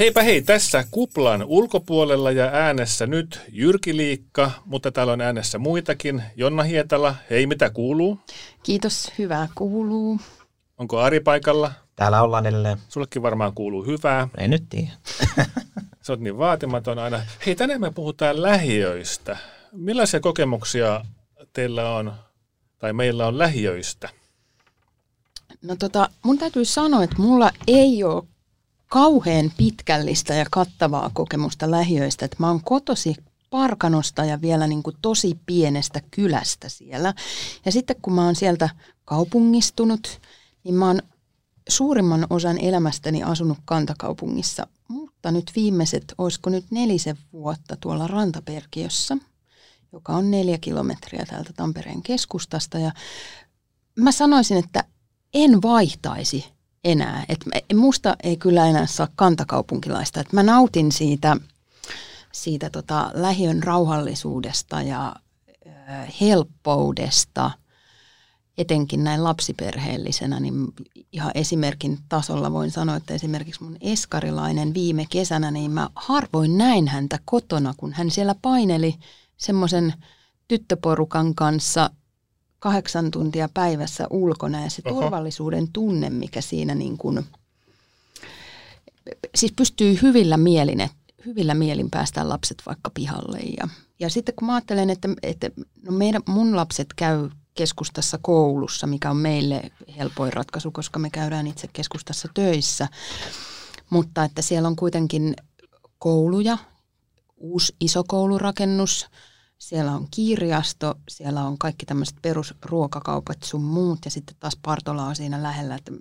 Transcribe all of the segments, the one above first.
Heipä hei, tässä kuplan ulkopuolella ja äänessä nyt Jyrki Liikka, mutta täällä on äänessä muitakin. Jonna Hietala, hei mitä kuuluu? Kiitos, hyvää kuuluu. Onko Ari paikalla? Täällä ollaan edelleen. Sullekin varmaan kuuluu hyvää. Ei nyt tiedä. Sä oot niin vaatimaton aina. Hei, tänään me puhutaan lähiöistä. Millaisia kokemuksia teillä on, tai meillä on lähiöistä? No tota, mun täytyy sanoa, että mulla ei ole kauhean pitkällistä ja kattavaa kokemusta lähiöistä. Että mä oon kotosi Parkanosta ja vielä niin kuin tosi pienestä kylästä siellä. Ja sitten kun mä oon sieltä kaupungistunut, niin mä oon suurimman osan elämästäni asunut kantakaupungissa, mutta nyt viimeiset, olisiko nyt nelisen vuotta tuolla Rantaperkiössä, joka on neljä kilometriä täältä Tampereen keskustasta. Ja mä sanoisin, että en vaihtaisi enää. Et musta ei kyllä enää saa kantakaupunkilaista. Et mä nautin siitä, siitä tota lähiön rauhallisuudesta ja äh, helppoudesta, etenkin näin lapsiperheellisenä, niin ihan esimerkin tasolla voin sanoa, että esimerkiksi mun eskarilainen viime kesänä, niin mä harvoin näin häntä kotona, kun hän siellä paineli semmoisen tyttöporukan kanssa kahdeksan tuntia päivässä ulkona ja se Oho. turvallisuuden tunne, mikä siinä niin kuin, siis pystyy hyvillä mielin, hyvillä mielin päästään lapset vaikka pihalle. Ja, ja sitten kun mä ajattelen, että, että no meidän, mun lapset käy keskustassa koulussa, mikä on meille helpoin ratkaisu, koska me käydään itse keskustassa töissä, mutta että siellä on kuitenkin kouluja, uusi iso koulurakennus, siellä on kirjasto, siellä on kaikki tämmöiset perusruokakaupat sun muut ja sitten taas Partola on siinä lähellä, että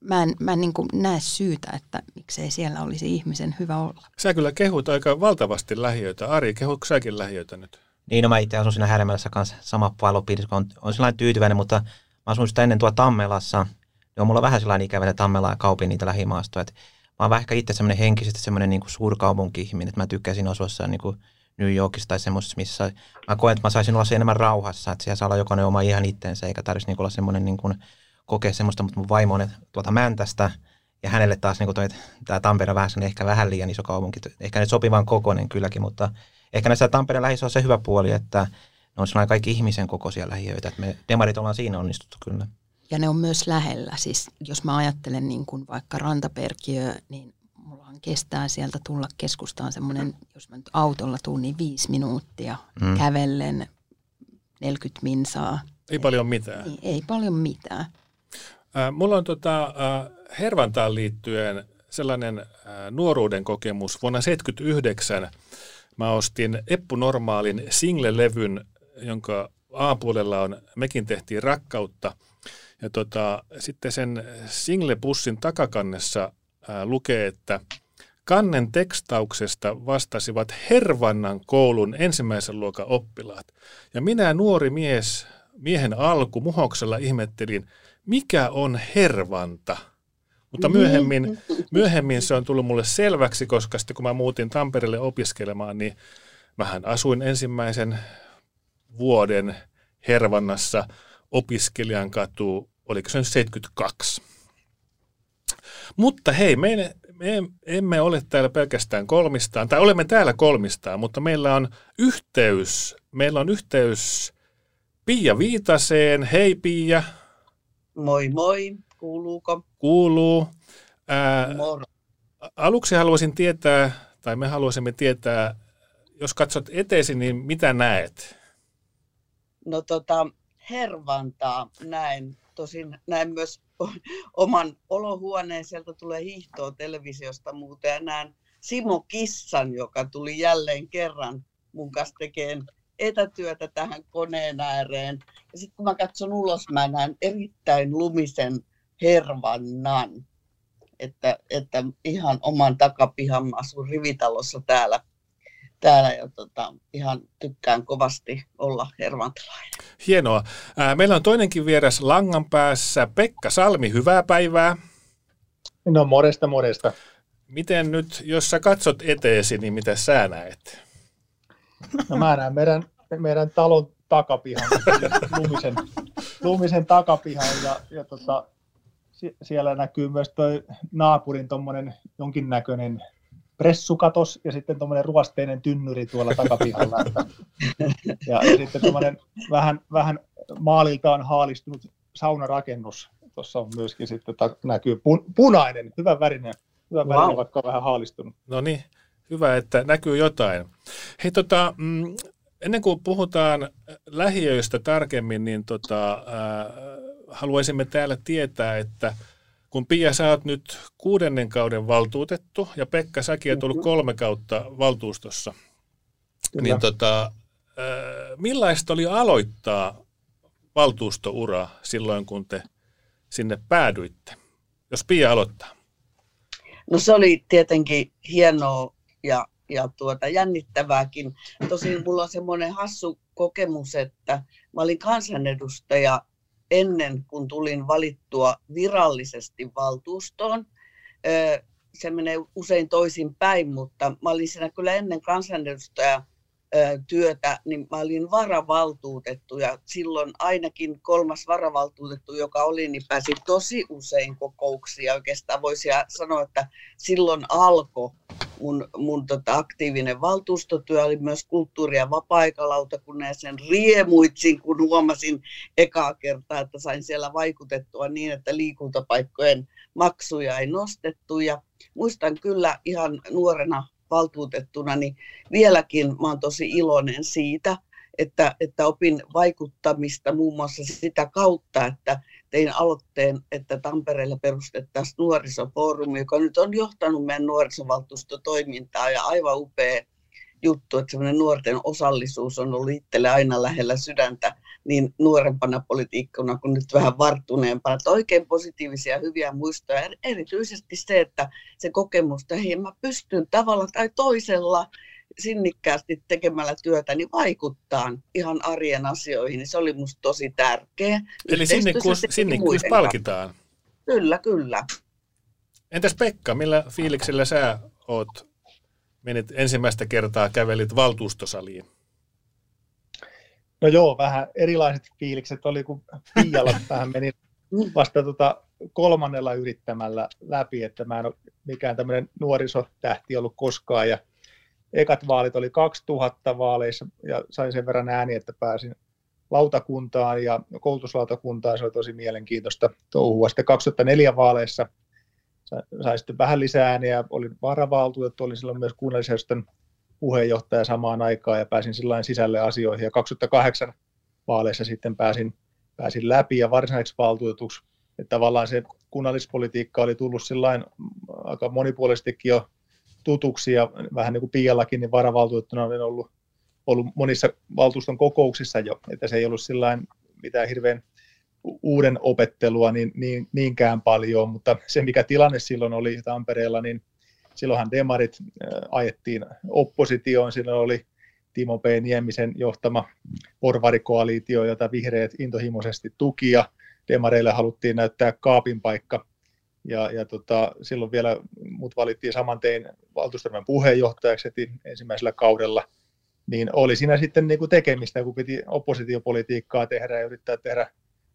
mä en, mä en niin näe syytä, että miksei siellä olisi ihmisen hyvä olla. Sä kyllä kehut aika valtavasti lähiöitä. Ari, kehutko säkin lähiöitä nyt? Niin, no mä itse asun siinä Härmälässä kanssa sama palopiirissä, on, on sellainen tyytyväinen, mutta mä asun sitä ennen tuo Tammelassa, niin on mulla vähän sellainen ikävä, että Tammela ja Kaupin niitä lähimaastoja. Että mä oon vähän ehkä itse semmoinen henkisesti semmoinen niin suurkaupunki-ihminen, että mä tykkäisin asua niin kuin New Yorkissa tai semmoisessa, missä mä koen, että mä saisin olla siellä enemmän rauhassa, että siellä saa olla jokainen oma ihan itteensä, eikä tarvitsisi niin olla semmoinen niin kuin, kokea semmoista, mutta mun vaimo on tuota Mäntästä, ja hänelle taas niin kuin tämä Tampere vähän ehkä vähän liian iso kaupunki, ehkä nyt sopivan kokoinen kylläkin, mutta ehkä näissä Tampereen lähissä on se hyvä puoli, että ne on sellainen kaikki ihmisen kokoisia lähiöitä, että me demarit ollaan siinä onnistuttu kyllä. Ja ne on myös lähellä, siis jos mä ajattelen niin kuin vaikka Rantaperkiö, niin mullahan kestää sieltä tulla keskustaan semmoinen, jos mä nyt autolla tuun, niin viisi minuuttia mm. kävellen 40 minsaa. Ei paljon mitään. Ei, ei paljon mitään. Äh, mulla on tota, äh, Hervantaan liittyen sellainen äh, nuoruuden kokemus. Vuonna 1979 mä ostin Eppu Normaalin single-levyn, jonka A-puolella on Mekin tehtiin rakkautta. Ja tota, sitten sen single-pussin takakannessa lukee, että kannen tekstauksesta vastasivat Hervannan koulun ensimmäisen luokan oppilaat. Ja minä nuori mies, miehen alku muhoksella ihmettelin, mikä on Hervanta? Mutta myöhemmin, myöhemmin se on tullut mulle selväksi, koska sitten kun mä muutin Tampereelle opiskelemaan, niin mähän asuin ensimmäisen vuoden Hervannassa opiskelijan katu, oliko se 72. Mutta hei, me, me emme ole täällä pelkästään kolmistaan, tai olemme täällä kolmistaan, mutta meillä on yhteys, meillä on yhteys Pia Viitaseen. Hei Pia. Moi moi, kuuluuko? Kuuluu. Ää, aluksi haluaisin tietää, tai me haluaisimme tietää, jos katsot eteesi, niin mitä näet? No tota, hervantaa näen. Tosin näen myös oman olohuoneen, sieltä tulee hiihtoa televisiosta muuten näen Simo Kissan, joka tuli jälleen kerran mun kanssa tekemään etätyötä tähän koneen ääreen. Ja sitten kun mä katson ulos, mä näen erittäin lumisen hervannan. Että, että ihan oman takapihan mä asun rivitalossa täällä täällä ja tota, ihan tykkään kovasti olla hervantalainen. Hienoa. meillä on toinenkin vieras langan päässä. Pekka Salmi, hyvää päivää. No moresta, moresta. Miten nyt, jos sä katsot eteesi, niin mitä sä näet? No mä näen meidän, meidän talon takapihan, lumisen, lumisen takapihan ja, ja tota, siellä näkyy myös toi naapurin tuommoinen jonkinnäköinen pressukatos ja sitten tuommoinen ruosteinen tynnyri tuolla takapihalla. ja, ja sitten tuommoinen vähän, vähän maaliltaan haalistunut saunarakennus. Tuossa on myöskin sitten näkyy pun, punainen, hyvä värinen, hyvä wow. värinen, vaikka vähän haalistunut. No niin, hyvä, että näkyy jotain. Hei tota, mm, ennen kuin puhutaan lähiöistä tarkemmin, niin tota, äh, haluaisimme täällä tietää, että kun Pia, sä oot nyt kuudennen kauden valtuutettu ja Pekka, säkin oot ollut kolme kautta valtuustossa, Kyllä. niin tota, millaista oli aloittaa valtuustoura silloin, kun te sinne päädyitte? Jos Pia aloittaa. No se oli tietenkin hienoa ja, ja tuota, jännittävääkin. Tosin mulla on semmoinen hassu kokemus, että mä olin kansanedustaja ennen kuin tulin valittua virallisesti valtuustoon. Se menee usein toisin päin, mutta mä olin siinä kyllä ennen kansanedustaja työtä, niin mä olin varavaltuutettu ja silloin ainakin kolmas varavaltuutettu, joka oli, niin pääsi tosi usein kokouksia. Oikeastaan voisi sanoa, että silloin alkoi mun, mun tota aktiivinen valtuustotyö, oli myös kulttuuri- ja vapaa-aikalautakunnan ja sen riemuitsin, kun huomasin ekaa kertaa, että sain siellä vaikutettua niin, että liikuntapaikkojen maksuja ei nostettu. Ja muistan kyllä ihan nuorena valtuutettuna, niin vieläkin mä oon tosi iloinen siitä, että, että opin vaikuttamista muun muassa sitä kautta, että tein aloitteen, että Tampereelle perustettaisiin nuorisofoorumi, joka nyt on johtanut meidän nuorisovaltuustotoimintaa ja aivan upea juttu, että semmoinen nuorten osallisuus on ollut itselle aina lähellä sydäntä niin nuorempana politiikkona kuin nyt vähän varttuneempana. Että oikein positiivisia hyviä muistoja. Erityisesti se, että se kokemus, että hei mä pystyn tavalla tai toisella sinnikkäästi tekemällä työtä, niin vaikuttaa ihan arjen asioihin. Niin se oli musta tosi tärkeä. Eli sinnikkuus, sinnikkuus palkitaan. Kyllä, kyllä. Entäs Pekka, millä fiiliksellä sä oot menit ensimmäistä kertaa, kävelit valtuustosaliin? No joo, vähän erilaiset fiilikset oli, kun Pialla tähän meni vasta tota kolmannella yrittämällä läpi, että mä en ole mikään tämmöinen nuorisotähti ollut koskaan. Ja ekat vaalit oli 2000 vaaleissa ja sain sen verran ääni, että pääsin lautakuntaan ja koulutuslautakuntaan. Se oli tosi mielenkiintoista touhua. Sitten 2004 vaaleissa sain sitten vähän lisää ääniä. Olin varavaltuutettu, olin silloin myös kunnallisjärjestön puheenjohtaja samaan aikaan ja pääsin sillä sisälle asioihin. Ja 2008 vaaleissa sitten pääsin, pääsin läpi ja varsinaiseksi valtuutetuksi. Että tavallaan se kunnallispolitiikka oli tullut sillain aika monipuolisestikin jo tutuksi ja vähän niin kuin Piallakin, niin varavaltuutettuna olen ollut, ollut monissa valtuuston kokouksissa jo, että se ei ollut sillain mitään hirveän uuden opettelua niin, niin, niinkään paljon, mutta se mikä tilanne silloin oli Tampereella, niin silloinhan demarit ajettiin oppositioon, silloin oli Timo P. Niemisen johtama porvarikoalitio, jota vihreät intohimoisesti tuki ja demareille haluttiin näyttää kaapin paikka. Ja, ja tota, silloin vielä mut valittiin saman tein valtuustelman puheenjohtajaksi ensimmäisellä kaudella. Niin oli siinä sitten niin kuin tekemistä, kun piti oppositiopolitiikkaa tehdä ja yrittää tehdä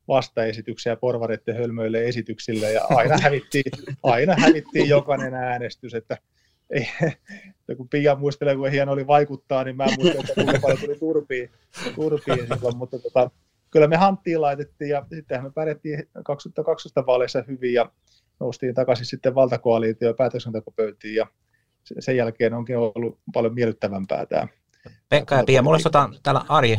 vastaesityksiä porvareiden hölmöille esityksille ja aina hävittiin, aina hävittiin jokainen äänestys, että ei, että kun Pia muistelee, kuinka hieno oli vaikuttaa, niin mä muistan, että kuinka paljon tuli turpiin, turpiin silloin, mutta tota, kyllä me hanttiin laitettiin ja sittenhän me pärjättiin 2012 vaaleissa hyvin ja noustiin takaisin sitten valtakoaliitio ja päätöksentekopöytiin ja sen jälkeen onkin ollut paljon miellyttävämpää tämä. Pekka ja Pia, mulla on täällä Ari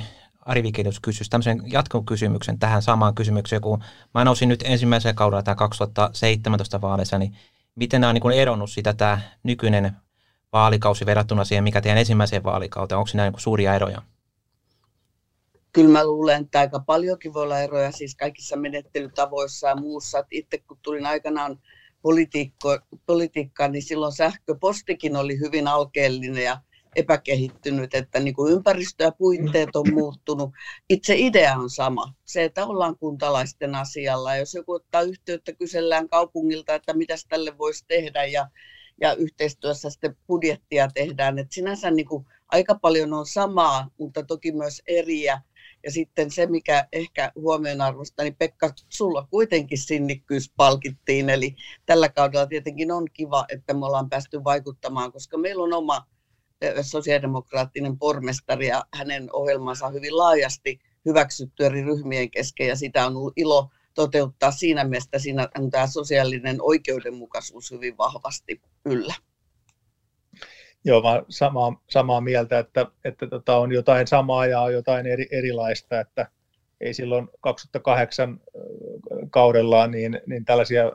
Kysyisi tämmöisen jatkokysymyksen tähän samaan kysymykseen, kun mä nousin nyt ensimmäisen kaudella tämä 2017 vaaleissa, niin miten nämä on niin eronnut sitä tämä nykyinen vaalikausi verrattuna siihen, mikä teidän ensimmäiseen vaalikauteen? Onko siinä niin suuria eroja? Kyllä mä luulen, että aika paljonkin voi olla eroja siis kaikissa menettelytavoissa ja muussa. Itse kun tulin aikanaan politiikkaan, niin silloin sähköpostikin oli hyvin alkeellinen ja epäkehittynyt, että niin kuin ympäristö ja puitteet on muuttunut. Itse idea on sama, se, että ollaan kuntalaisten asialla. Jos joku ottaa yhteyttä, kysellään kaupungilta, että mitä tälle voisi tehdä ja, ja yhteistyössä sitten budjettia tehdään. Et sinänsä niin kuin aika paljon on samaa, mutta toki myös eriä. Ja sitten se, mikä ehkä huomionarvosta, niin Pekka, sulla kuitenkin sinnikkyys palkittiin. Eli tällä kaudella tietenkin on kiva, että me ollaan päästy vaikuttamaan, koska meillä on oma sosiaalidemokraattinen pormestari ja hänen ohjelmansa on hyvin laajasti hyväksytty eri ryhmien kesken ja sitä on ollut ilo toteuttaa siinä mielessä, siinä on tämä sosiaalinen oikeudenmukaisuus hyvin vahvasti yllä. Joo, mä samaa, samaa mieltä, että, että tota on jotain samaa ja on jotain eri, erilaista, että ei silloin 2008 kaudella niin, niin tällaisia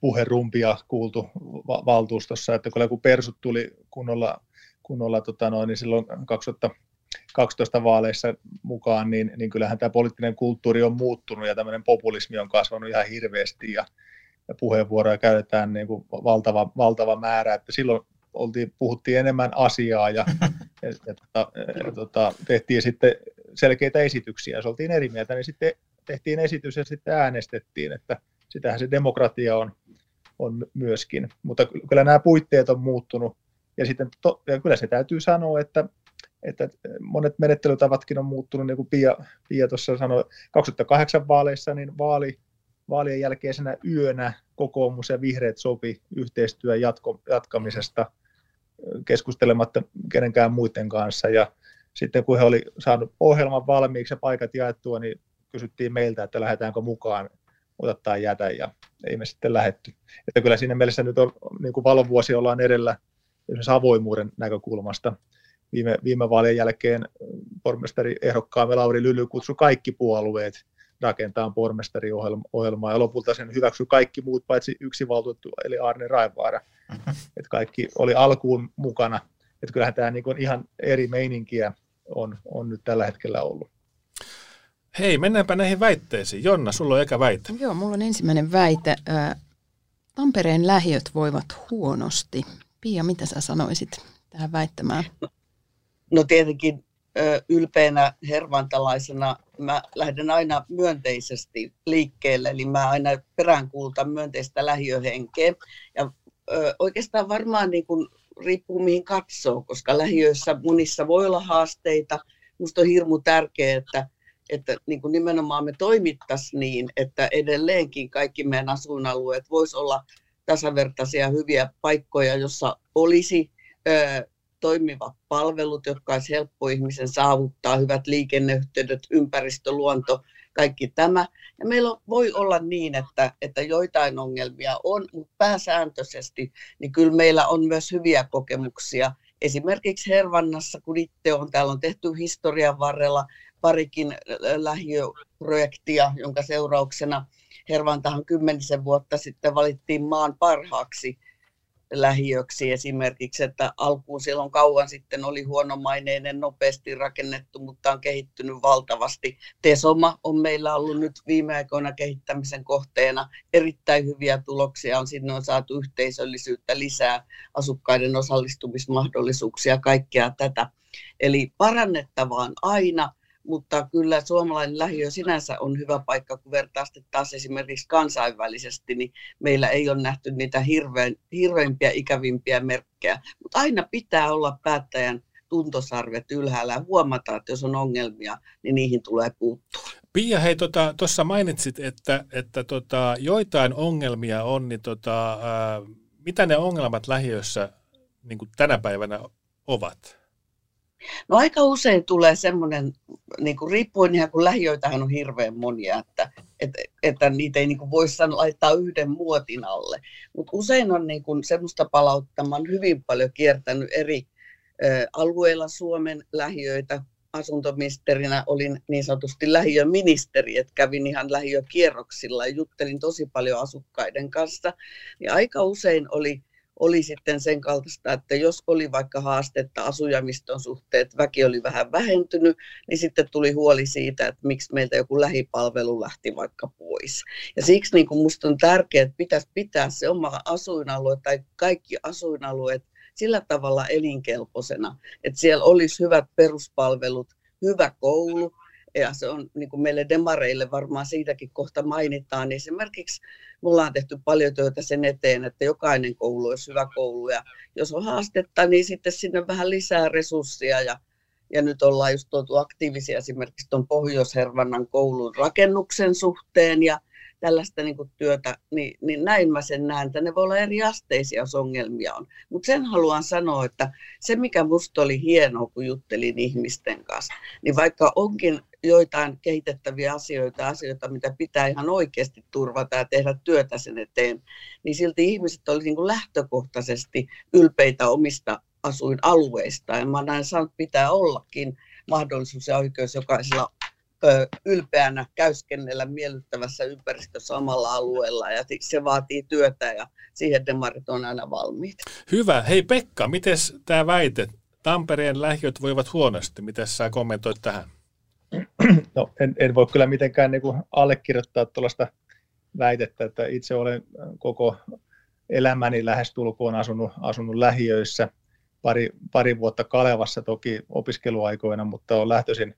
puherumpia kuultu valtuustossa, että kun persut tuli kunnolla, kunnolla tota noin, niin silloin 2012 vaaleissa mukaan, niin, niin kyllähän tämä poliittinen kulttuuri on muuttunut ja tämmöinen populismi on kasvanut ihan hirveästi ja, ja puheenvuoroja käytetään niin kuin valtava, valtava määrä, että silloin oltiin, puhuttiin enemmän asiaa ja, ja, ja, tota, ja tota, tehtiin sitten selkeitä esityksiä. Jos oltiin eri mieltä, niin sitten tehtiin esitys ja sitten äänestettiin, että sitähän se demokratia on, on myöskin. Mutta kyllä nämä puitteet on muuttunut ja, sitten to, ja kyllä se täytyy sanoa, että, että monet menettelytavatkin on muuttunut, niin kuin Pia, Pia tuossa sanoi, 2008 vaaleissa niin vaali, vaalien jälkeisenä yönä kokoomus ja vihreät sopi yhteistyön jatko, jatkamisesta – keskustelematta kenenkään muiden kanssa. Ja sitten kun he oli saanut ohjelman valmiiksi ja paikat jaettua, niin kysyttiin meiltä, että lähdetäänkö mukaan, ota tai jätä, ja ei me sitten lähetty. Että kyllä siinä mielessä nyt on, niin kuin valovuosi ollaan edellä esimerkiksi avoimuuden näkökulmasta. Viime, viime vaalien jälkeen pormestari ehdokkaamme Lauri Lyly kutsui kaikki puolueet rakentaa pormestariohjelmaa ja lopulta sen hyväksyi kaikki muut paitsi yksi valtuutettu eli Arne Raivaara. että kaikki oli alkuun mukana. Että kyllähän tämä niin ihan eri meininkiä on, on nyt tällä hetkellä ollut. Hei, mennäänpä näihin väitteisiin. Jonna, sulla on eka väite. Joo, mulla on ensimmäinen väite. Tampereen lähiöt voivat huonosti. Pia, mitä sä sanoisit tähän väittämään? No tietenkin ylpeänä hervantalaisena mä lähden aina myönteisesti liikkeelle, eli mä aina peräänkuultan myönteistä lähiöhenkeä. Ja ö, oikeastaan varmaan niin kuin riippuu mihin katsoo, koska lähiöissä monissa voi olla haasteita. Minusta on hirmu tärkeää, että, että niin kuin nimenomaan me toimittaisiin niin, että edelleenkin kaikki meidän asuinalueet voisi olla tasavertaisia hyviä paikkoja, jossa olisi ö, toimivat palvelut, jotka olisi helppo ihmisen saavuttaa, hyvät liikenneyhteydet, ympäristö, luonto, kaikki tämä. Ja meillä voi olla niin, että, että joitain ongelmia on, mutta pääsääntöisesti niin kyllä meillä on myös hyviä kokemuksia. Esimerkiksi Hervannassa, kun itse on, täällä on tehty historian varrella parikin lähiöprojektia, jonka seurauksena Hervantahan kymmenisen vuotta sitten valittiin maan parhaaksi lähiöksi esimerkiksi, että alkuun silloin kauan sitten oli huonomaineinen, nopeasti rakennettu, mutta on kehittynyt valtavasti. Tesoma on meillä ollut nyt viime aikoina kehittämisen kohteena. Erittäin hyviä tuloksia on, sinne on saatu yhteisöllisyyttä lisää, asukkaiden osallistumismahdollisuuksia, kaikkea tätä. Eli parannettavaa on aina, mutta kyllä suomalainen lähiö sinänsä on hyvä paikka, kun vertaa taas esimerkiksi kansainvälisesti, niin meillä ei ole nähty niitä hirveän, hirveimpiä ikävimpiä merkkejä, mutta aina pitää olla päättäjän tuntosarvet ylhäällä ja huomata, että jos on ongelmia, niin niihin tulee puuttua. Pia, hei, tuossa tota, mainitsit, että, että tota, joitain ongelmia on, niin tota, ää, mitä ne ongelmat lähiössä niin tänä päivänä ovat? No aika usein tulee semmoinen, niin kuin riippuen ihan kun lähiöitähän on hirveän monia, että, että, että niitä ei niin kuin voi sanoa, laittaa yhden muotin alle. Mutta usein on niin kuin semmoista palautetta, mä hyvin paljon kiertänyt eri ä, alueilla Suomen lähiöitä, asuntoministerinä olin niin sanotusti lähiöministeri, että kävin ihan lähiökierroksilla ja juttelin tosi paljon asukkaiden kanssa. Niin aika usein oli oli sitten sen kaltaista, että jos oli vaikka haastetta asujamiston suhteet, väki oli vähän vähentynyt, niin sitten tuli huoli siitä, että miksi meiltä joku lähipalvelu lähti vaikka pois. Ja siksi niin kuin musta on tärkeää, että pitäisi pitää se oma asuinalue tai kaikki asuinalueet sillä tavalla elinkelpoisena, että siellä olisi hyvät peruspalvelut, hyvä koulu, ja se on niin kuin meille demareille varmaan siitäkin kohta mainitaan, niin esimerkiksi me ollaan tehty paljon työtä sen eteen, että jokainen koulu olisi hyvä koulu. Ja jos on haastetta, niin sitten sinne vähän lisää resursseja ja, ja nyt ollaan just tuotu aktiivisia esimerkiksi tuon Pohjois-Hervannan koulun rakennuksen suhteen ja tällaista niin kuin työtä, niin, niin näin mä sen näen, että ne voi olla eri asteisia, jos ongelmia on. Mutta sen haluan sanoa, että se mikä musta oli hienoa, kun juttelin ihmisten kanssa, niin vaikka onkin joitain kehitettäviä asioita, asioita, mitä pitää ihan oikeasti turvata ja tehdä työtä sen eteen, niin silti ihmiset olivat niin lähtökohtaisesti ylpeitä omista asuinalueista. Ja mä näin että pitää ollakin mahdollisuus ja oikeus jokaisella ö, ylpeänä käyskennellä miellyttävässä ympäristössä omalla alueella ja se vaatii työtä ja siihen demarit on aina valmiit. Hyvä. Hei Pekka, miten tämä väite? Tampereen lähiöt voivat huonosti. Miten sä kommentoit tähän? No, en, en voi kyllä mitenkään niin kuin allekirjoittaa tuollaista väitettä, että itse olen koko elämäni lähestulkoon asunut, asunut lähiöissä, pari, pari vuotta Kalevassa toki opiskeluaikoina, mutta on lähtöisin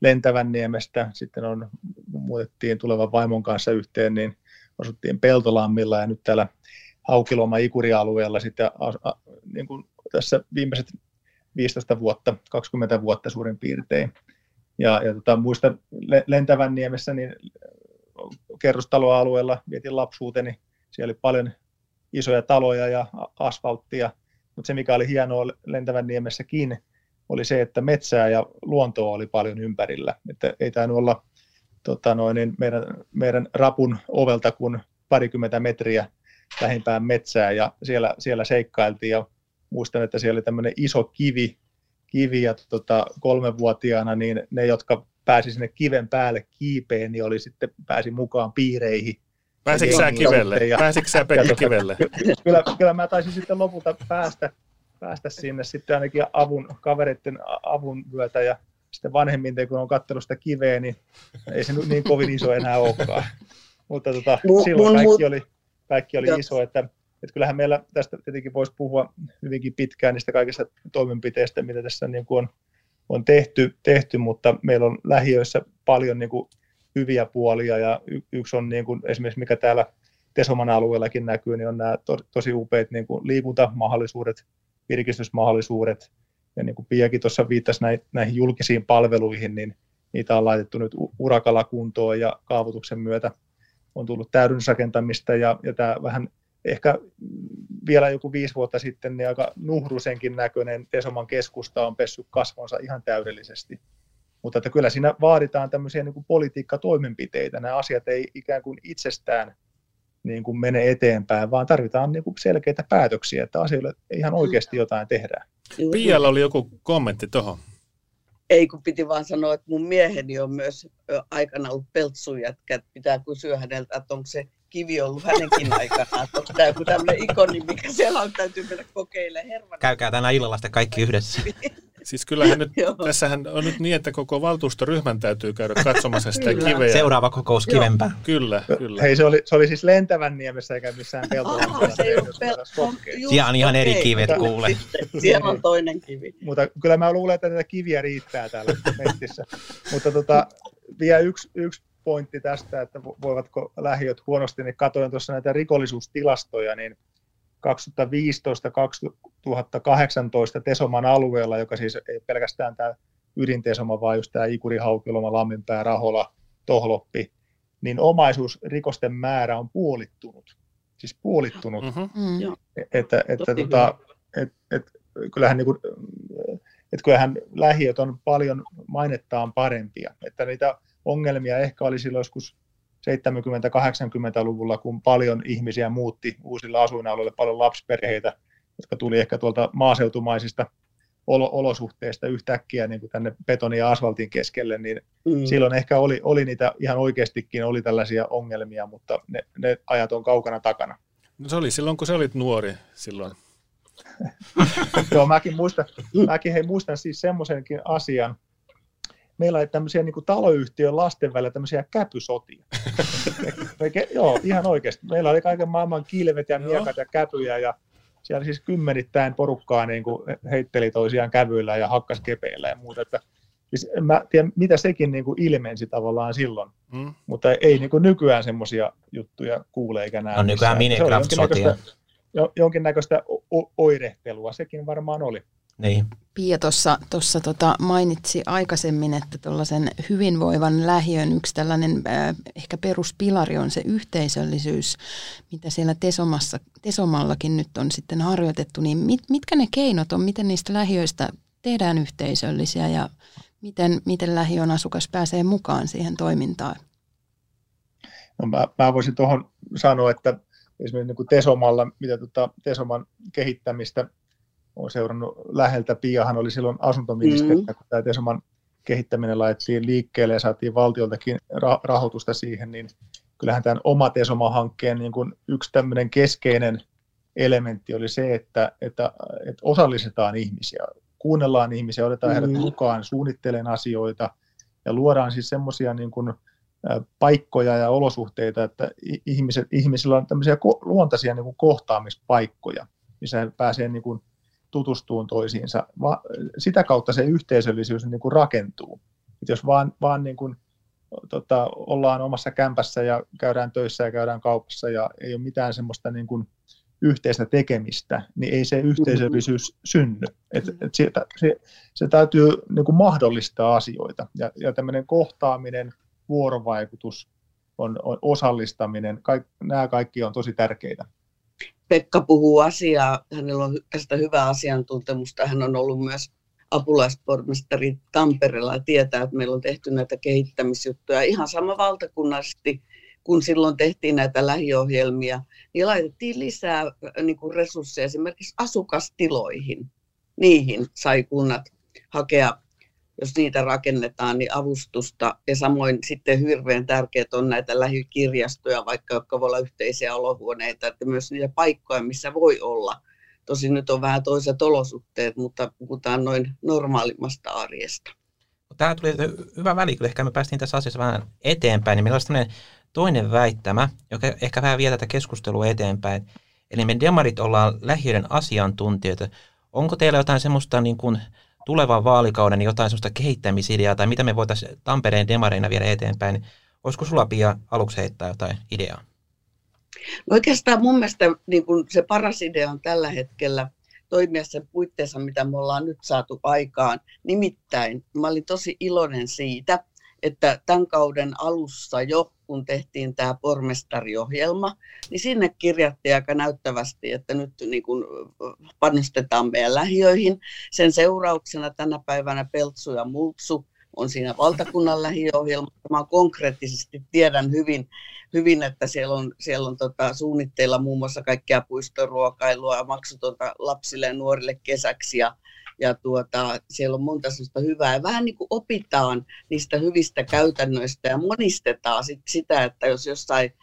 Lentävän niemestä, sitten on, muutettiin tulevan vaimon kanssa yhteen, niin asuttiin Peltolammilla ja nyt täällä Haukiloma Ikuri-alueella sitten a, a, niin kuin tässä viimeiset 15 vuotta, 20 vuotta suurin piirtein. Ja, ja tota, muistan Lentävän niemessä, niin kerrostaloalueella vietin lapsuuteni. Siellä oli paljon isoja taloja ja asfalttia, mutta se mikä oli hienoa Lentävän niemessäkin, oli se, että metsää ja luontoa oli paljon ympärillä. Että ei tainnut olla tota noin, niin meidän, meidän rapun ovelta kuin parikymmentä metriä lähimpään metsää ja siellä, siellä seikkailtiin ja muistan, että siellä oli tämmöinen iso kivi, kivi ja tota, kolmenvuotiaana, niin ne, jotka pääsi sinne kiven päälle kiipeen, niin oli sitten, pääsi mukaan piireihin. Pääsitkö sä kivelle? Ja, Pääsitkö sä Pekka tota, kivelle? Kyllä, kyllä mä taisin sitten lopulta päästä, päästä sinne sitten ainakin avun, kavereiden avun myötä ja sitten vanhemmin, kun on katsellut sitä kiveä, niin ei se niin kovin iso enää olekaan. Mutta tota, silloin kaikki oli, kaikki oli iso, että, että kyllähän meillä tästä tietenkin voisi puhua hyvinkin pitkään niistä kaikista toimenpiteistä, mitä tässä niin kuin on, on tehty, tehty, mutta meillä on lähiöissä paljon niin kuin hyviä puolia ja y- yksi on niin kuin esimerkiksi mikä täällä Tesoman alueellakin näkyy, niin on nämä to, tosi upeat niin kuin liikuntamahdollisuudet, virkistysmahdollisuudet. Ja niin kuin Piakin tuossa viittasi näihin, näihin julkisiin palveluihin, niin niitä on laitettu nyt urakalla kuntoon ja kaavoituksen myötä on tullut täydennysrakentamista ja, ja tämä vähän ehkä vielä joku viisi vuotta sitten niin aika nuhrusenkin näköinen Tesoman keskusta on pessyt kasvonsa ihan täydellisesti. Mutta että kyllä siinä vaaditaan tämmöisiä niin kuin politiikkatoimenpiteitä. Nämä asiat ei ikään kuin itsestään niin kuin mene eteenpäin, vaan tarvitaan niin kuin selkeitä päätöksiä, että asioille ihan oikeasti jotain tehdään. Pialla oli joku kommentti tuohon. Ei, kun piti vaan sanoa, että mun mieheni on myös aikana ollut peltsujätkä, että pitää kysyä häneltä, että onko se kivi ollut hänenkin aikana. Että onko tämä joku tämmöinen ikoni, mikä siellä on, täytyy mennä kokeilemaan. Käykää tänä illalla sitten kaikki yhdessä. Siis kyllähän nyt, tässähän on nyt niin, että koko valtuustoryhmän täytyy käydä katsomassa sitä kiveä. Seuraava kokous kivempää. Kyllä, kyllä. Hei, se oli, se oli siis lentävän niemessä eikä missään peltolamalla. se ei ole pel- Siellä on ihan eri kivet kuule. Siellä on toinen kivi. Mutta kyllä mä luulen, että näitä kiviä riittää täällä mestissä. Mutta tota, vielä yksi, yksi pointti tästä, että voivatko lähiöt huonosti, niin katsoin tuossa näitä rikollisuustilastoja, niin 2015-2018 Tesoman alueella, joka siis ei pelkästään tämä ydintesoma, vaan just tämä Ikuri, Haukiloma, Lamminpää, Rahola, Tohloppi, niin omaisuusrikosten määrä on puolittunut. Siis puolittunut. Mm-hmm. Mm. Että, että tota, et, et, kyllähän, niin kuin, et kyllähän lähiöt on paljon mainettaan parempia. Että niitä ongelmia ehkä oli silloin joskus 70-80-luvulla, kun paljon ihmisiä muutti uusilla asuinalueilla, paljon lapsiperheitä, jotka tuli ehkä tuolta maaseutumaisista olosuhteista yhtäkkiä niin kuin tänne betonin ja asfaltin keskelle, niin mm. silloin ehkä oli, oli niitä ihan oikeastikin oli tällaisia ongelmia, mutta ne, ne ajat on kaukana takana. No se oli silloin, kun sä olit nuori silloin. Joo, mäkin muistan, mäkin hei, muistan siis semmoisenkin asian, meillä oli tämmöisiä niin taloyhtiön lasten välillä tämmöisiä käpysotia. Me, joo, ihan oikeasti. Meillä oli kaiken maailman kilvet ja miekat ja käpyjä ja siellä siis kymmenittäin porukkaa niin kuin heitteli toisiaan kävyillä ja hakkas kepeillä ja muuta. Että, siis en mä tiedä, mitä sekin niin kuin ilmensi tavallaan silloin, mm. mutta ei niin kuin nykyään semmoisia juttuja kuule eikä näe. No nykyään Minecraft-sotia. Jonkinnäköistä, jonkinnäköistä oirehtelua sekin varmaan oli. Niin. Pia tuossa tota mainitsi aikaisemmin, että tuollaisen hyvinvoivan lähiön yksi tällainen äh, ehkä peruspilari on se yhteisöllisyys, mitä siellä Tesomassa, Tesomallakin nyt on sitten harjoitettu. Niin mit, mitkä ne keinot on, miten niistä lähiöistä tehdään yhteisöllisiä ja miten, miten lähiön asukas pääsee mukaan siihen toimintaan? No mä, mä voisin tuohon sanoa, että esimerkiksi niin kuin Tesomalla, mitä tuota Tesoman kehittämistä olen seurannut läheltä. Piahan oli silloin asuntoministeri, mm-hmm. kun tämä Tesoman kehittäminen laitettiin liikkeelle ja saatiin valtioltakin ra- rahoitusta siihen, niin kyllähän tämän oma Tesoma-hankkeen niin kuin yksi tämmöinen keskeinen elementti oli se, että, että, että osallistetaan ihmisiä, kuunnellaan ihmisiä, otetaan heidät mm. mukaan, suunnittelen asioita ja luodaan siis semmoisia niin kuin, paikkoja ja olosuhteita, että ihmiset, ihmisillä on tämmöisiä luontaisia niin kuin kohtaamispaikkoja, missä he pääsee niin kuin tutustuun toisiinsa. Va, sitä kautta se yhteisöllisyys niin kuin rakentuu. Et jos vaan, vaan niin kuin, tota, ollaan omassa kämpässä ja käydään töissä ja käydään kaupassa ja ei ole mitään semmoista niin kuin yhteistä tekemistä, niin ei se yhteisöllisyys mm-hmm. synny. Et, et se, se, se täytyy niin kuin mahdollistaa asioita ja, ja tämmöinen kohtaaminen, vuorovaikutus, on, on osallistaminen, kaik, nämä kaikki on tosi tärkeitä. Pekka puhuu asiaa, hänellä on tästä hyvää asiantuntemusta, hän on ollut myös apulaispormestari Tampereella ja tietää, että meillä on tehty näitä kehittämisjuttuja ihan sama valtakunnallisesti, kun silloin tehtiin näitä lähiohjelmia, niin laitettiin lisää äh, niin kuin resursseja esimerkiksi asukastiloihin. Niihin sai kunnat hakea jos niitä rakennetaan, niin avustusta. Ja samoin sitten hirveän tärkeät on näitä lähikirjastoja, vaikka jotka voi olla yhteisiä olohuoneita, että myös niitä paikkoja, missä voi olla. Tosin nyt on vähän toiset olosuhteet, mutta puhutaan noin normaalimmasta arjesta. Tämä tuli hyvä väli, kun ehkä me päästiin tässä asiassa vähän eteenpäin, niin meillä on toinen väittämä, joka ehkä vähän vie tätä keskustelua eteenpäin. Eli me demarit ollaan lähiöiden asiantuntijoita. Onko teillä jotain semmoista niin kuin tulevan vaalikauden jotain sellaista kehittämisideaa tai mitä me voitaisiin Tampereen demareina viedä eteenpäin, niin olisiko sulla Pia aluksi heittää jotain ideaa? No oikeastaan mun mielestä niin kun se paras idea on tällä hetkellä toimia sen puitteissa, mitä me ollaan nyt saatu aikaan. Nimittäin mä olin tosi iloinen siitä, että tämän kauden alussa jo, kun tehtiin tämä pormestariohjelma, niin sinne kirjattiin aika näyttävästi, että nyt niin kuin panostetaan meidän lähiöihin. Sen seurauksena tänä päivänä Peltsu ja Multsu on siinä valtakunnan lähiöohjelma. Mä konkreettisesti tiedän hyvin, hyvin että siellä on, siellä on tota, suunnitteilla muun muassa kaikkea puistoruokailua ja maksutonta lapsille ja nuorille kesäksi ja ja tuota, siellä on monta sellaista hyvää. Ja vähän niin kuin opitaan niistä hyvistä käytännöistä ja monistetaan sit sitä, että jos jossain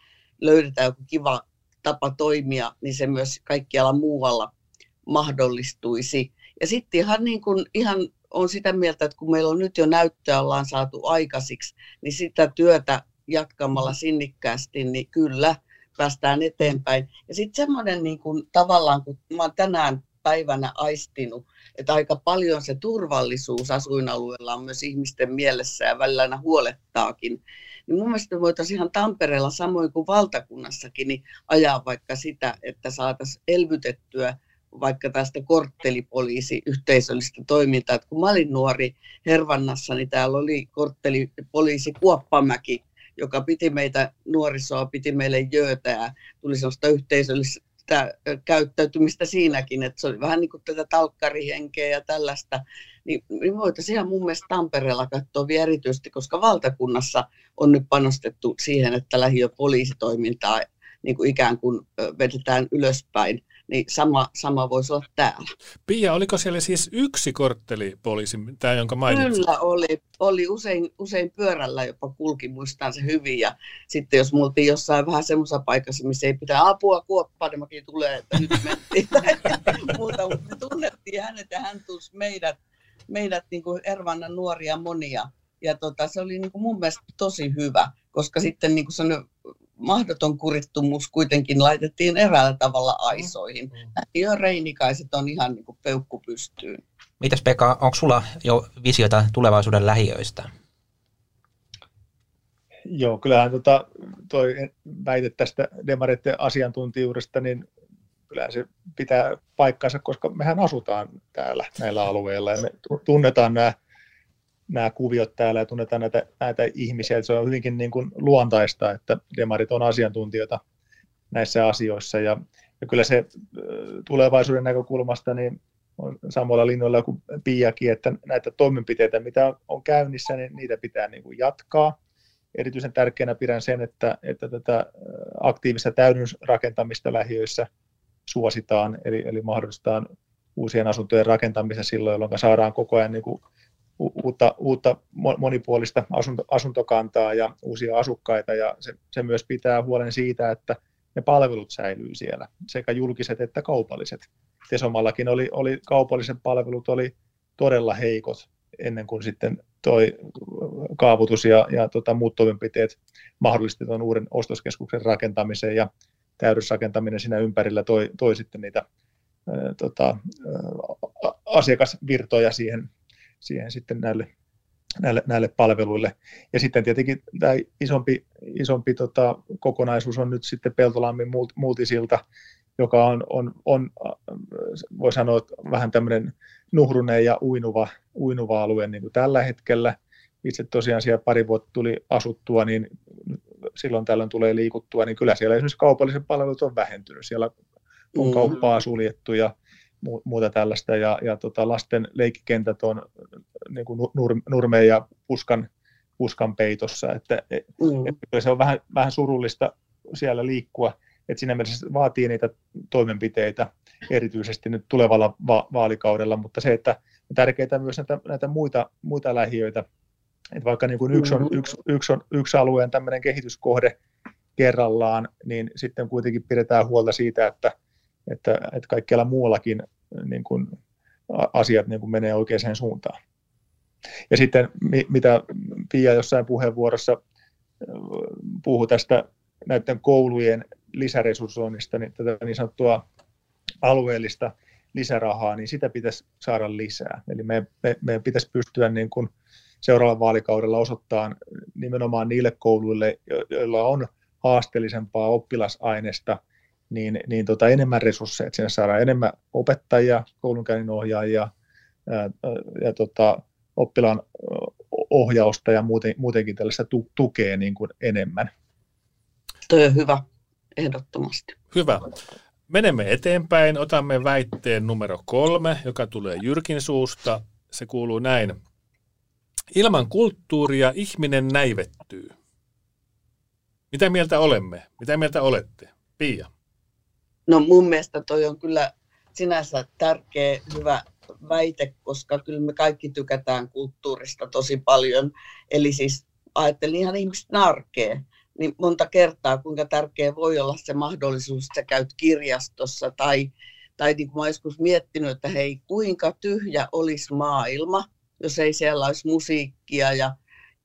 löydetään joku kiva tapa toimia, niin se myös kaikkialla muualla mahdollistuisi. Ja sitten ihan, niin kuin, ihan on sitä mieltä, että kun meillä on nyt jo näyttöä ollaan saatu aikaisiksi, niin sitä työtä jatkamalla sinnikkäästi, niin kyllä päästään eteenpäin. Ja sitten semmoinen niin kuin, tavallaan, kun mä olen tänään päivänä aistinut, että aika paljon se turvallisuus asuinalueella on myös ihmisten mielessä ja välillä aina huolettaakin. Niin mun mielestä voitaisiin ihan Tampereella samoin kuin valtakunnassakin niin ajaa vaikka sitä, että saataisiin elvytettyä vaikka tästä korttelipoliisi yhteisöllistä toimintaa. Että kun mä olin nuori Hervannassa, niin täällä oli korttelipoliisi Kuoppamäki, joka piti meitä nuorisoa, piti meille jöötä tuli sellaista yhteisöllistä sitä käyttäytymistä siinäkin, että se oli vähän niin kuin tätä talkkarihenkeä ja tällaista, niin, niin voitaisiin ihan mun mielestä Tampereella katsoa vielä erityisesti, koska valtakunnassa on nyt panostettu siihen, että lähiöpoliisitoimintaa niin kuin ikään kuin vedetään ylöspäin niin sama, sama voisi olla täällä. Pia, oliko siellä siis yksi korttelipoliisi, tämä jonka mainitsin? Kyllä oli, oli usein, usein pyörällä jopa kulki, muistan se hyvin. Ja sitten jos me oltiin jossain vähän semmoisessa paikassa, missä ei pitää apua kuoppaa, niin mäkin tulee, että nyt mentiin muuta, mutta me tunnettiin hänet ja hän tunsi meidät, meidät niin kuin Ervannan nuoria monia. Ja tota, se oli niin kuin mun mielestä tosi hyvä, koska sitten niin kuin mahdoton kurittumus kuitenkin laitettiin eräällä tavalla aisoihin. Mm. Ja reinikaiset on ihan niin kuin peukku pystyyn. Mitäs Pekka, onko sulla jo visiota tulevaisuuden lähiöistä? Joo, kyllähän tota, toi väite tästä demareiden asiantuntijuudesta, niin kyllä se pitää paikkansa, koska mehän asutaan täällä näillä alueilla ja me tunnetaan nämä, nämä kuviot täällä ja tunnetaan näitä, näitä ihmisiä. Se on hyvinkin niin kuin luontaista, että demarit on asiantuntijoita näissä asioissa ja, ja kyllä se tulevaisuuden näkökulmasta niin on samalla linjoilla kuin Piakin, että näitä toimenpiteitä, mitä on käynnissä, niin niitä pitää niin kuin jatkaa. Erityisen tärkeänä pidän sen, että, että tätä aktiivista täydennysrakentamista lähiöissä suositaan, eli, eli mahdollistetaan uusien asuntojen rakentamisen silloin, jolloin saadaan koko ajan niin kuin uutta, uutta monipuolista asunto, asuntokantaa ja uusia asukkaita, ja se, se myös pitää huolen siitä, että ne palvelut säilyy siellä, sekä julkiset että kaupalliset. Tesomallakin oli, oli kaupalliset palvelut oli todella heikot ennen kuin sitten toi kaavoitus ja, ja tota, muut toimenpiteet mahdollisti tuon uuden ostoskeskuksen rakentamisen ja täydysrakentaminen siinä ympärillä toi, toi sitten niitä ää, tota, ää, asiakasvirtoja siihen, siihen sitten näille, näille, näille palveluille. Ja sitten tietenkin tämä isompi, isompi tota, kokonaisuus on nyt sitten Peltolammin multisilta, joka on, on, on voi sanoa, vähän tämmöinen nuhrunen ja uinuva, uinuva alue niin kuin tällä hetkellä. Itse tosiaan siellä pari vuotta tuli asuttua, niin silloin tällöin tulee liikuttua, niin kyllä siellä esimerkiksi kaupalliset palvelut on vähentynyt. Siellä on mm. kauppaa suljettu ja muuta tällaista, ja, ja tota, lasten leikkikentät on niin kuin nur, nurmeen ja puskan, puskan peitossa, että mm. että se on vähän, vähän surullista siellä liikkua, että siinä mielessä vaatii niitä toimenpiteitä erityisesti nyt tulevalla va- vaalikaudella, mutta se, että on tärkeää myös näitä, näitä muita, muita lähiöitä, että vaikka niin kuin yksi, on, mm-hmm. yksi, yksi, on, yksi alueen tämmöinen kehityskohde kerrallaan, niin sitten kuitenkin pidetään huolta siitä, että, että, että kaikkialla muuallakin niin kuin asiat niin kuin menee oikeaan suuntaan. Ja sitten mitä Pia jossain puheenvuorossa puhui tästä näiden koulujen lisäresurssoinnista, niin tätä niin sanottua alueellista lisärahaa, niin sitä pitäisi saada lisää. Eli me, me, meidän pitäisi pystyä niin kuin seuraavalla vaalikaudella osoittaa nimenomaan niille kouluille, joilla on haasteellisempaa oppilasaineesta, niin, niin tota, enemmän resursseja, että sinne saadaan enemmän opettajia, koulunkäynnin ohjaajia ää, ja tota, oppilaan ohjausta ja muuten, muutenkin tällaista tu- tukea niin kuin enemmän. Toi on hyvä, ehdottomasti. Hyvä. Menemme eteenpäin, otamme väitteen numero kolme, joka tulee Jyrkin suusta. Se kuuluu näin. Ilman kulttuuria ihminen näivettyy. Mitä mieltä olemme? Mitä mieltä olette? Pia. No mun mielestä toi on kyllä sinänsä tärkeä, hyvä väite, koska kyllä me kaikki tykätään kulttuurista tosi paljon. Eli siis ajattelin ihan ihmiset narkee niin monta kertaa, kuinka tärkeä voi olla se mahdollisuus, että sä käyt kirjastossa tai, tai niin kuin mä joskus miettinyt, että hei, kuinka tyhjä olisi maailma, jos ei siellä olisi musiikkia ja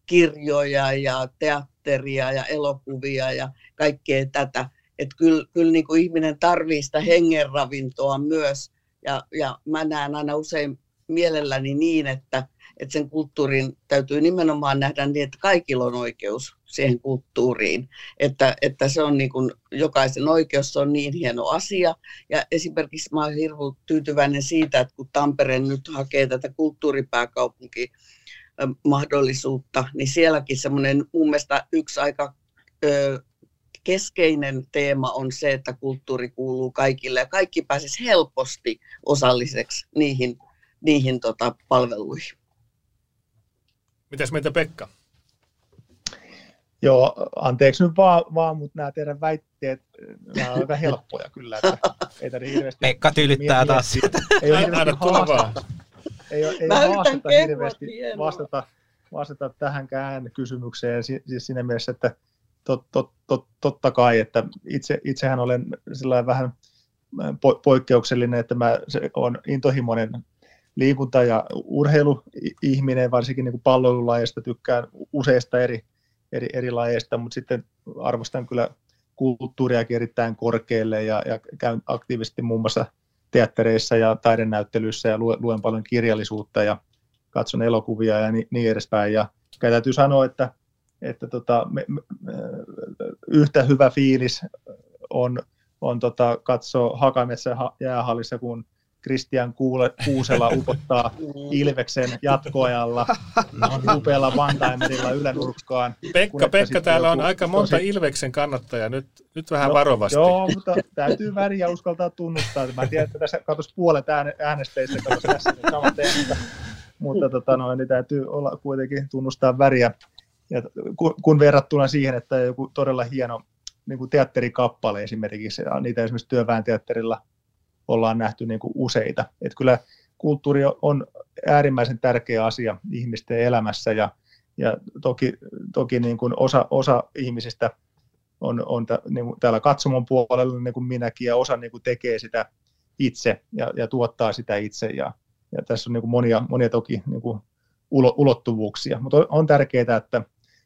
kirjoja ja teatteria ja elokuvia ja kaikkea tätä. Että kyllä, kyllä niin kuin ihminen tarvitsee sitä hengenravintoa myös. Ja, ja mä näen aina usein mielelläni niin, että, että sen kulttuurin täytyy nimenomaan nähdä niin, että kaikilla on oikeus siihen kulttuuriin, että, että se on niin kuin jokaisen oikeus, se on niin hieno asia. Ja esimerkiksi mä olen hirveän tyytyväinen siitä, että kun Tampere nyt hakee tätä kulttuuripääkaupunki mahdollisuutta, niin sielläkin semmoinen mun mielestä yksi aika keskeinen teema on se, että kulttuuri kuuluu kaikille ja kaikki pääsisi helposti osalliseksi niihin, niihin tota, palveluihin. Mitäs meitä Pekka? Joo, anteeksi nyt vaan, vaan mutta nämä teidän väitteet, nämä ovat aika helppoja kyllä. Että ei tarvitse hirveästi Pekka tyylittää taas. Ei ole hirveästi haastetta, ei ole, ei ole haastetta hirveästi vastata, vastata tähänkään kysymykseen siis siinä mielessä, että tot, tot, tot, totta kai, että itse, itsehän olen sillä vähän poikkeuksellinen, että mä on intohimoinen liikunta- ja urheiluihminen, varsinkin niin palvelulajista tykkään useista eri, eri, eri lajeista, mutta sitten arvostan kyllä kulttuuriakin erittäin korkealle ja, ja käyn aktiivisesti muun muassa teattereissa ja taidenäyttelyissä ja luen, luen paljon kirjallisuutta ja katson elokuvia ja niin, niin edespäin. Ja täytyy sanoa, että, että tota, me, me, yhtä hyvä fiilis on on tota, katsoa Hakametsän jäähallissa, kun Christian Kuule, Kuusela upottaa Ilveksen jatkoajalla no, upealla Vandaimerilla ylänurkkaan. Pekka, Pekka täällä on aika monta tosi... Ilveksen kannattajaa, nyt, nyt vähän no, varovasti. Joo, mutta täytyy väriä uskaltaa tunnustaa. Mä tiedän, että tässä katsoisi puolet äänestäjistä katsoisi tässä saman mutta tota, no, niin täytyy olla kuitenkin tunnustaa väriä. Ja kun, verrattuna siihen, että joku todella hieno niin kuin teatterikappale esimerkiksi, niitä esimerkiksi työväen teatterilla ollaan nähty niin kuin useita. Että kyllä kulttuuri on äärimmäisen tärkeä asia ihmisten elämässä ja, ja toki, toki niin kuin osa, osa ihmisistä on, on t- niin kuin täällä katsomon puolella niin kuin minäkin ja osa niin kuin tekee sitä itse ja, ja tuottaa sitä itse ja, ja tässä on niin kuin monia, monia toki niin kuin ulottuvuuksia, mutta on tärkeää, että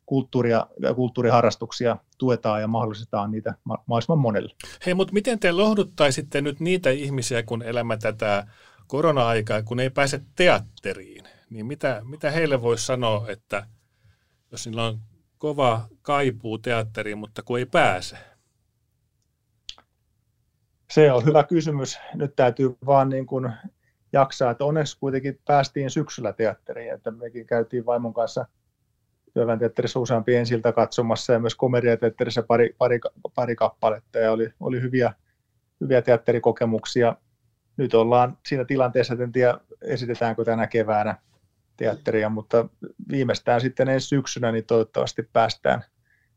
kulttuuria kulttuuriharrastuksia tuetaan ja mahdollistetaan niitä mahdollisimman monelle. Hei, mutta miten te lohduttaisitte nyt niitä ihmisiä, kun elämä tätä korona-aikaa, kun ei pääse teatteriin, niin mitä, mitä heille voisi sanoa, että jos niillä on kova kaipuu teatteriin, mutta kun ei pääse? Se on hyvä kysymys. Nyt täytyy vaan niin kuin jaksaa, että onneksi kuitenkin päästiin syksyllä teatteriin, että mekin käytiin vaimon kanssa – Työväen teatterissa useampi ensiltä katsomassa ja myös komediateatterissa pari, pari, pari kappaletta ja oli, oli hyviä, hyviä teatterikokemuksia. Nyt ollaan siinä tilanteessa, että en tiedä esitetäänkö tänä keväänä teatteria, mutta viimeistään sitten ensi syksynä niin toivottavasti päästään,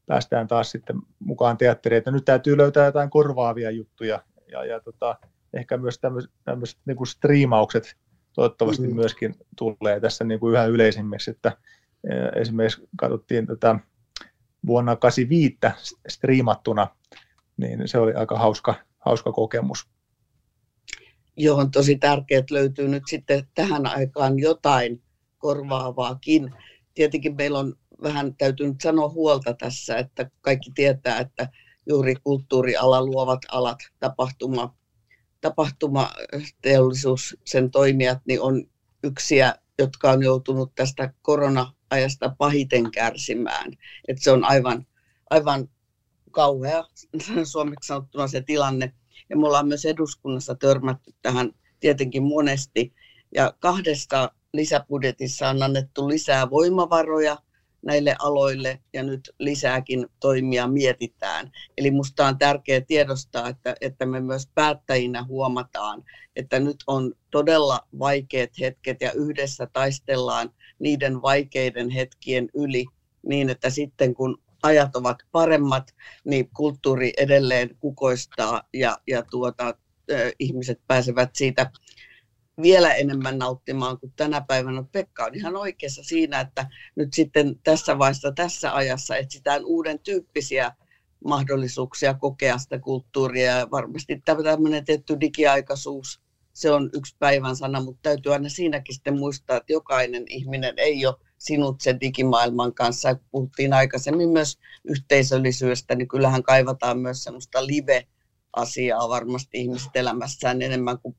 päästään taas sitten mukaan teatteriin. Että nyt täytyy löytää jotain korvaavia juttuja ja, ja tota, ehkä myös tämmöiset, tämmöiset niin kuin striimaukset toivottavasti mm. myöskin tulee tässä niin kuin yhä yleisimmiksi, että esimerkiksi katsottiin tätä vuonna 85 striimattuna, niin se oli aika hauska, hauska kokemus. Joo, on tosi tärkeää, löytyy nyt sitten tähän aikaan jotain korvaavaakin. Tietenkin meillä on vähän, täytyy nyt sanoa huolta tässä, että kaikki tietää, että juuri kulttuuriala, luovat alat, tapahtuma, tapahtumateollisuus, sen toimijat, niin on yksiä, jotka on joutunut tästä korona ajasta pahiten kärsimään. että se on aivan, aivan kauhea suomeksi sanottuna se tilanne. Ja me ollaan myös eduskunnassa törmätty tähän tietenkin monesti. Ja kahdesta lisäbudjetissa on annettu lisää voimavaroja näille aloille ja nyt lisääkin toimia mietitään. Eli minusta on tärkeää tiedostaa, että, että me myös päättäjinä huomataan, että nyt on todella vaikeat hetket ja yhdessä taistellaan niiden vaikeiden hetkien yli niin, että sitten kun ajat ovat paremmat, niin kulttuuri edelleen kukoistaa ja, ja tuota, ihmiset pääsevät siitä vielä enemmän nauttimaan kuin tänä päivänä. Pekka on ihan oikeassa siinä, että nyt sitten tässä vaiheessa, tässä ajassa etsitään uuden tyyppisiä mahdollisuuksia kokea sitä kulttuuria ja varmasti tämmöinen tietty digiaikaisuus se on yksi päivän sana, mutta täytyy aina siinäkin sitten muistaa, että jokainen ihminen ei ole sinut sen digimaailman kanssa. Puhuttiin aikaisemmin myös yhteisöllisyydestä, niin kyllähän kaivataan myös semmoista live-asiaa varmasti ihmiset elämässään enemmän kuin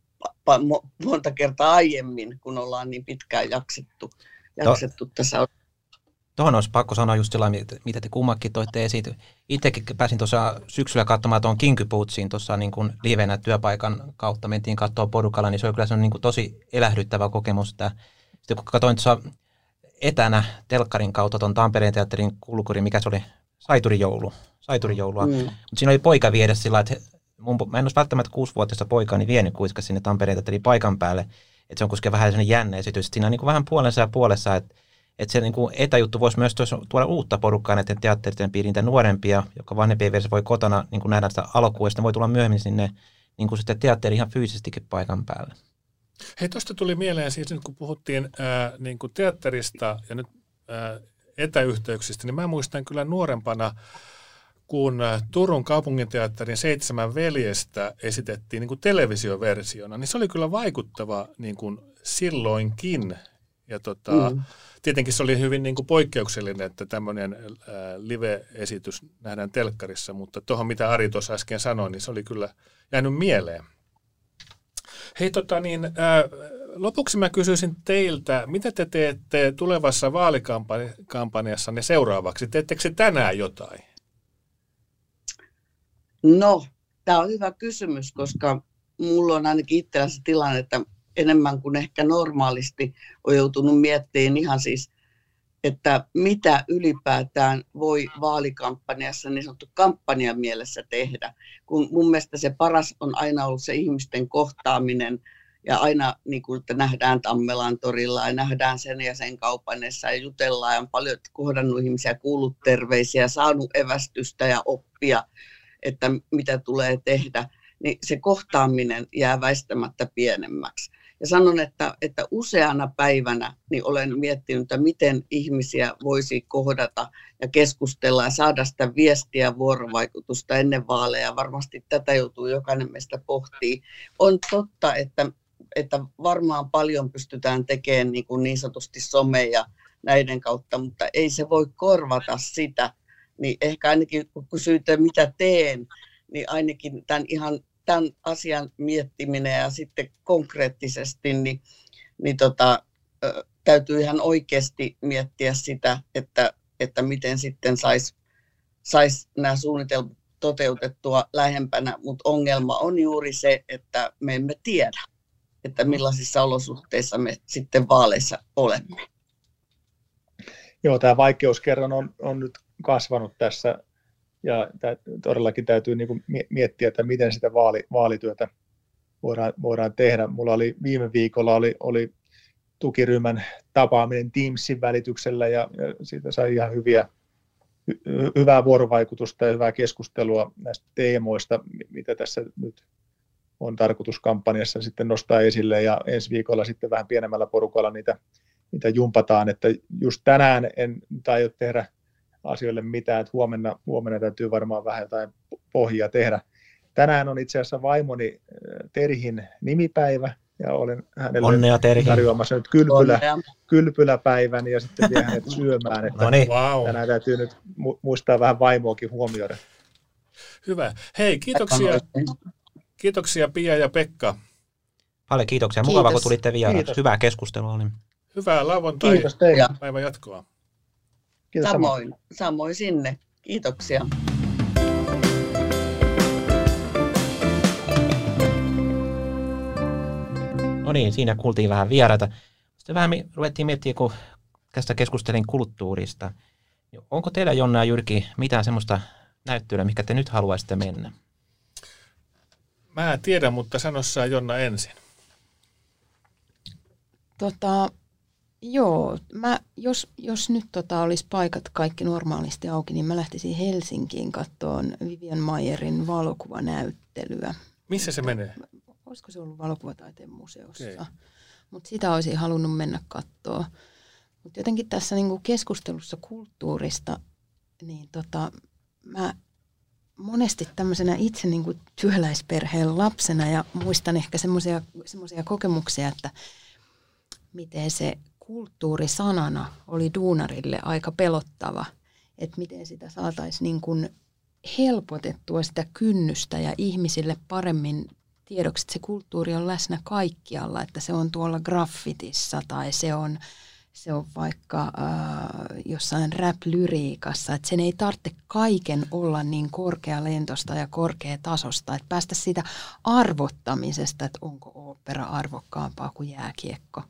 monta kertaa aiemmin, kun ollaan niin pitkään jaksettu, jaksettu no. tässä Tuohon olisi pakko sanoa just sellainen, mitä te kummakin toitte esiin. Itsekin pääsin tuossa syksyllä katsomaan tuon Kinkypuutsiin tuossa niin kuin livenä työpaikan kautta. Mentiin katsoa porukalla, niin se oli kyllä se on niin kuin tosi elähdyttävä kokemus. Että sitten kun katsoin tuossa etänä telkkarin kautta tuon Tampereen teatterin kulkuri, mikä se oli, Saiturijoulu, Saiturijoulua. Mm. Mutta siinä oli poika viedä sillä että mun, mä en olisi välttämättä kuusivuotiaista poikaa niin vienyt kuitenkaan sinne Tampereen teatterin paikan päälle. Että se on kuitenkin vähän sellainen jännä esitys. Siinä on niin kuin vähän puolensa ja puolessa, että että se niin etäjuttu voisi myös tuoda uutta porukkaa näiden teatterien piiriin, niitä nuorempia, joka vanhempien vieressä voi kotona niin kuin nähdä sitä alkua, ja sitten voi tulla myöhemmin sinne niin kuin sitten teatteri ihan fyysisestikin paikan päälle. Hei, tuosta tuli mieleen siis nyt kun puhuttiin ää, niin kuin teatterista ja nyt ää, etäyhteyksistä, niin mä muistan kyllä nuorempana, kun Turun kaupunginteatterin seitsemän veljestä esitettiin niin kuin televisioversiona, niin se oli kyllä vaikuttava niin kuin silloinkin. Ja tota, mm tietenkin se oli hyvin niin kuin poikkeuksellinen, että tämmöinen live-esitys nähdään telkkarissa, mutta tuohon mitä Ari tuossa äsken sanoi, niin se oli kyllä jäänyt mieleen. Hei tota niin, ää, lopuksi mä kysyisin teiltä, mitä te teette tulevassa vaalikampanjassanne seuraavaksi? Teettekö se tänään jotain? No, Tämä on hyvä kysymys, koska mulla on ainakin itsellä se tilanne, että enemmän kuin ehkä normaalisti on joutunut miettimään ihan siis, että mitä ylipäätään voi vaalikampanjassa niin sanottu kampanjan mielessä tehdä. Kun mun mielestä se paras on aina ollut se ihmisten kohtaaminen ja aina niin kuin, että nähdään Tammelan torilla ja nähdään sen ja sen kaupanessa ja jutellaan ja on paljon kohdannut ihmisiä, kuullut terveisiä, saanut evästystä ja oppia, että mitä tulee tehdä, niin se kohtaaminen jää väistämättä pienemmäksi. Ja sanon, että, että useana päivänä niin olen miettinyt, että miten ihmisiä voisi kohdata ja keskustella ja saada sitä viestiä vuorovaikutusta ennen vaaleja. Varmasti tätä joutuu jokainen meistä pohtii. On totta, että, että varmaan paljon pystytään tekemään niin, kuin niin sanotusti some ja näiden kautta, mutta ei se voi korvata sitä. Niin ehkä ainakin kun kysytte, mitä teen, niin ainakin tämän ihan tämän asian miettiminen ja sitten konkreettisesti, niin, niin tota, täytyy ihan oikeasti miettiä sitä, että, että miten sitten saisi sais nämä suunnitelmat toteutettua lähempänä, mutta ongelma on juuri se, että me emme tiedä, että millaisissa olosuhteissa me sitten vaaleissa olemme. Joo, tämä vaikeuskerran on, on nyt kasvanut tässä ja todellakin täytyy niin kuin miettiä, että miten sitä vaali, vaalityötä voidaan, voidaan tehdä. Mulla oli viime viikolla oli, oli tukiryhmän tapaaminen Teamsin välityksellä ja, ja siitä sai ihan hyviä, hy, hyvää vuorovaikutusta ja hyvää keskustelua näistä teemoista, mitä tässä nyt on tarkoitus kampanjassa sitten nostaa esille ja ensi viikolla sitten vähän pienemmällä porukalla niitä, niitä jumpataan, että just tänään en tai tehdä asioille mitään, että huomenna, huomenna täytyy varmaan vähän jotain pohjaa tehdä. Tänään on itse asiassa vaimoni äh, Terhin nimipäivä, ja olen hänelle Onnea, tarjoamassa nyt kylpylä, kylpyläpäivän ja sitten vie hänet syömään. Että no niin. wow. Tänään täytyy nyt muistaa vähän vaimoakin huomioida. Hyvä. Hei, kiitoksia, kiitoksia Pia ja Pekka. Paljon kiitoksia. Kiitos. Mukava, kun tulitte vieraksi. Hyvää keskustelua. Niin. Hyvää lauantai Kiitos teille. päivän jatkoa. Kiitos samoin, samoin sinne. Kiitoksia. No niin, siinä kuultiin vähän vieraita. Sitten vähän ruvettiin miettimään, kun tästä keskustelin kulttuurista. Onko teillä Jonna ja Jyrki mitään semmoista näyttelyä, mikä te nyt haluaisitte mennä? Mä tiedän, mutta sano Jonna ensin. Tota, Joo, mä, jos, jos nyt tota olisi paikat kaikki normaalisti auki, niin mä lähtisin Helsinkiin kattoon Vivian Mayerin valokuvanäyttelyä. Missä se menee? Olisiko se ollut valokuvataiteen museossa? Okay. Mutta sitä olisin halunnut mennä kattoon. Mutta jotenkin tässä niinku keskustelussa kulttuurista, niin tota, mä monesti tämmöisenä itse niinku työläisperheen lapsena ja muistan ehkä semmoisia kokemuksia, että miten se kulttuuri sanana oli duunarille aika pelottava, että miten sitä saataisiin niin kuin helpotettua sitä kynnystä ja ihmisille paremmin tiedoksi, että se kulttuuri on läsnä kaikkialla, että se on tuolla graffitissa tai se on, se on vaikka äh, jossain rap-lyriikassa, että sen ei tarvitse kaiken olla niin korkealentosta ja korkeatasosta, että päästä siitä arvottamisesta, että onko opera arvokkaampaa kuin jääkiekko.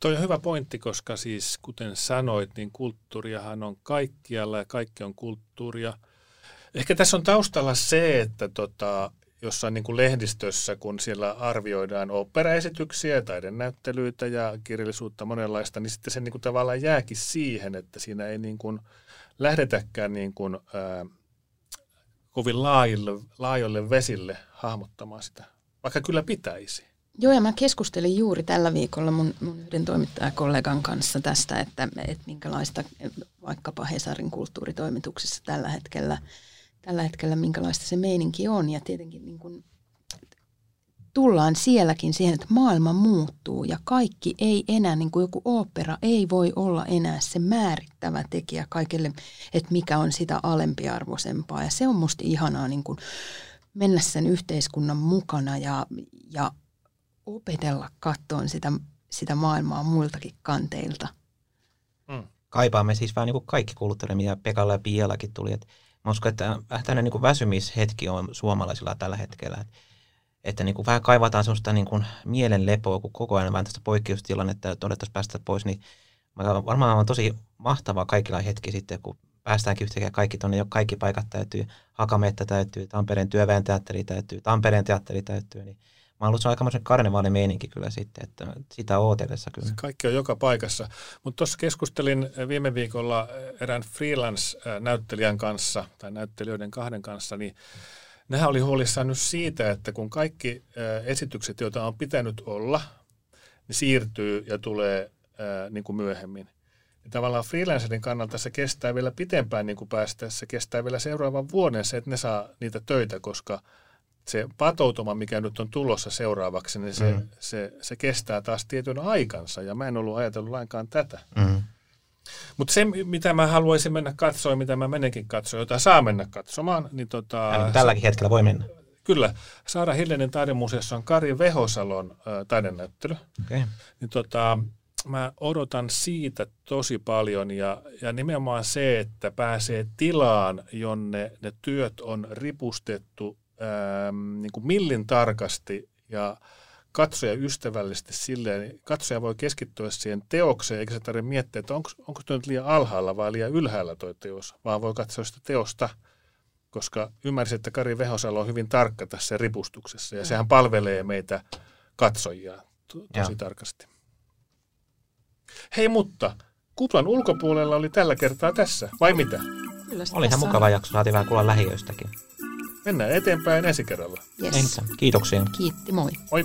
Toi on hyvä pointti, koska siis kuten sanoit, niin kulttuuriahan on kaikkialla ja kaikki on kulttuuria. Ehkä tässä on taustalla se, että tota, jossain niin kuin lehdistössä, kun siellä arvioidaan operaesityksiä, taidenäyttelyitä ja kirjallisuutta monenlaista, niin sitten se niin kuin tavallaan jääkin siihen, että siinä ei niin kuin lähdetäkään niin kuin, ää, kovin laajolle, laajolle vesille hahmottamaan sitä, vaikka kyllä pitäisi. Joo, ja mä keskustelin juuri tällä viikolla mun, mun yhden toimittajakollegan kanssa tästä, että, että minkälaista vaikkapa Hesarin kulttuuritoimituksessa tällä hetkellä, tällä hetkellä minkälaista se meininki on. Ja tietenkin niin kun tullaan sielläkin siihen, että maailma muuttuu ja kaikki ei enää, niin kuin joku opera ei voi olla enää se määrittävä tekijä kaikille, että mikä on sitä alempiarvoisempaa. Ja se on musta ihanaa niin kuin mennä sen yhteiskunnan mukana ja, ja opetella kattoon sitä, sitä maailmaa muiltakin kanteilta. Mm. Kaipaamme siis vähän niin kuin kaikki kulttuuri, mitä Pekalla ja Piallakin tuli. Et Mä uskon, että vähän niin väsymishetki on suomalaisilla tällä hetkellä. Että, että niin kuin vähän kaivataan sellaista niin kuin mielenlepoa, kun koko ajan vähän tästä poikkeustilannetta, että odottaisiin päästä pois, niin varmaan on tosi mahtavaa kaikilla hetki sitten, kun päästäänkin yhtäkkiä kaikki tuonne, jo kaikki paikat täytyy, Hakametta täytyy, Tampereen työväen teatteri täytyy, Tampereen teatteri täytyy, niin mä on aikamoisen karnevaalimeininki kyllä sitten, että sitä ootellessa kyllä. Kaikki on joka paikassa. Mutta tuossa keskustelin viime viikolla erään freelance-näyttelijän kanssa, tai näyttelijöiden kahden kanssa, niin nehän oli huolissaan nyt siitä, että kun kaikki esitykset, joita on pitänyt olla, niin siirtyy ja tulee niin kuin myöhemmin. Ja tavallaan freelancerin kannalta se kestää vielä pitempään niin kuin päästä, se kestää vielä seuraavan vuoden se, että ne saa niitä töitä, koska – se patoutuma, mikä nyt on tulossa seuraavaksi, niin se, mm. se, se kestää taas tietyn aikansa, ja mä en ollut ajatellut lainkaan tätä. Mm. Mutta se, mitä mä haluaisin mennä katsomaan, mitä mä menenkin katsomaan, jota saa mennä katsomaan, niin tota... Ja niin tälläkin hetkellä voi mennä. Kyllä. Saara Hillenin taidemuseossa on Kari Vehosalon äh, taidenäyttely. Okay. Niin tota, mä odotan siitä tosi paljon ja, ja nimenomaan se, että pääsee tilaan, jonne ne työt on ripustettu ähm, niin kuin millin tarkasti ja katsoja ystävällisesti silleen, niin katsoja voi keskittyä siihen teokseen, eikä se tarvitse miettiä, että onko, onko tuo nyt liian alhaalla vai liian ylhäällä tuo teos, vaan voi katsoa sitä teosta, koska ymmärsin, että Kari Vehosalo on hyvin tarkka tässä ripustuksessa, ja mm. sehän palvelee meitä katsojia to- tosi ja. tarkasti. Hei, mutta kuplan ulkopuolella oli tällä kertaa tässä, vai mitä? Kyllä Oli ihan mukava jakso, saatiin vähän kuulla lähiöistäkin. Mennään eteenpäin ensi kerralla. Yes. Kiitoksia. Kiitti, moi. Moi.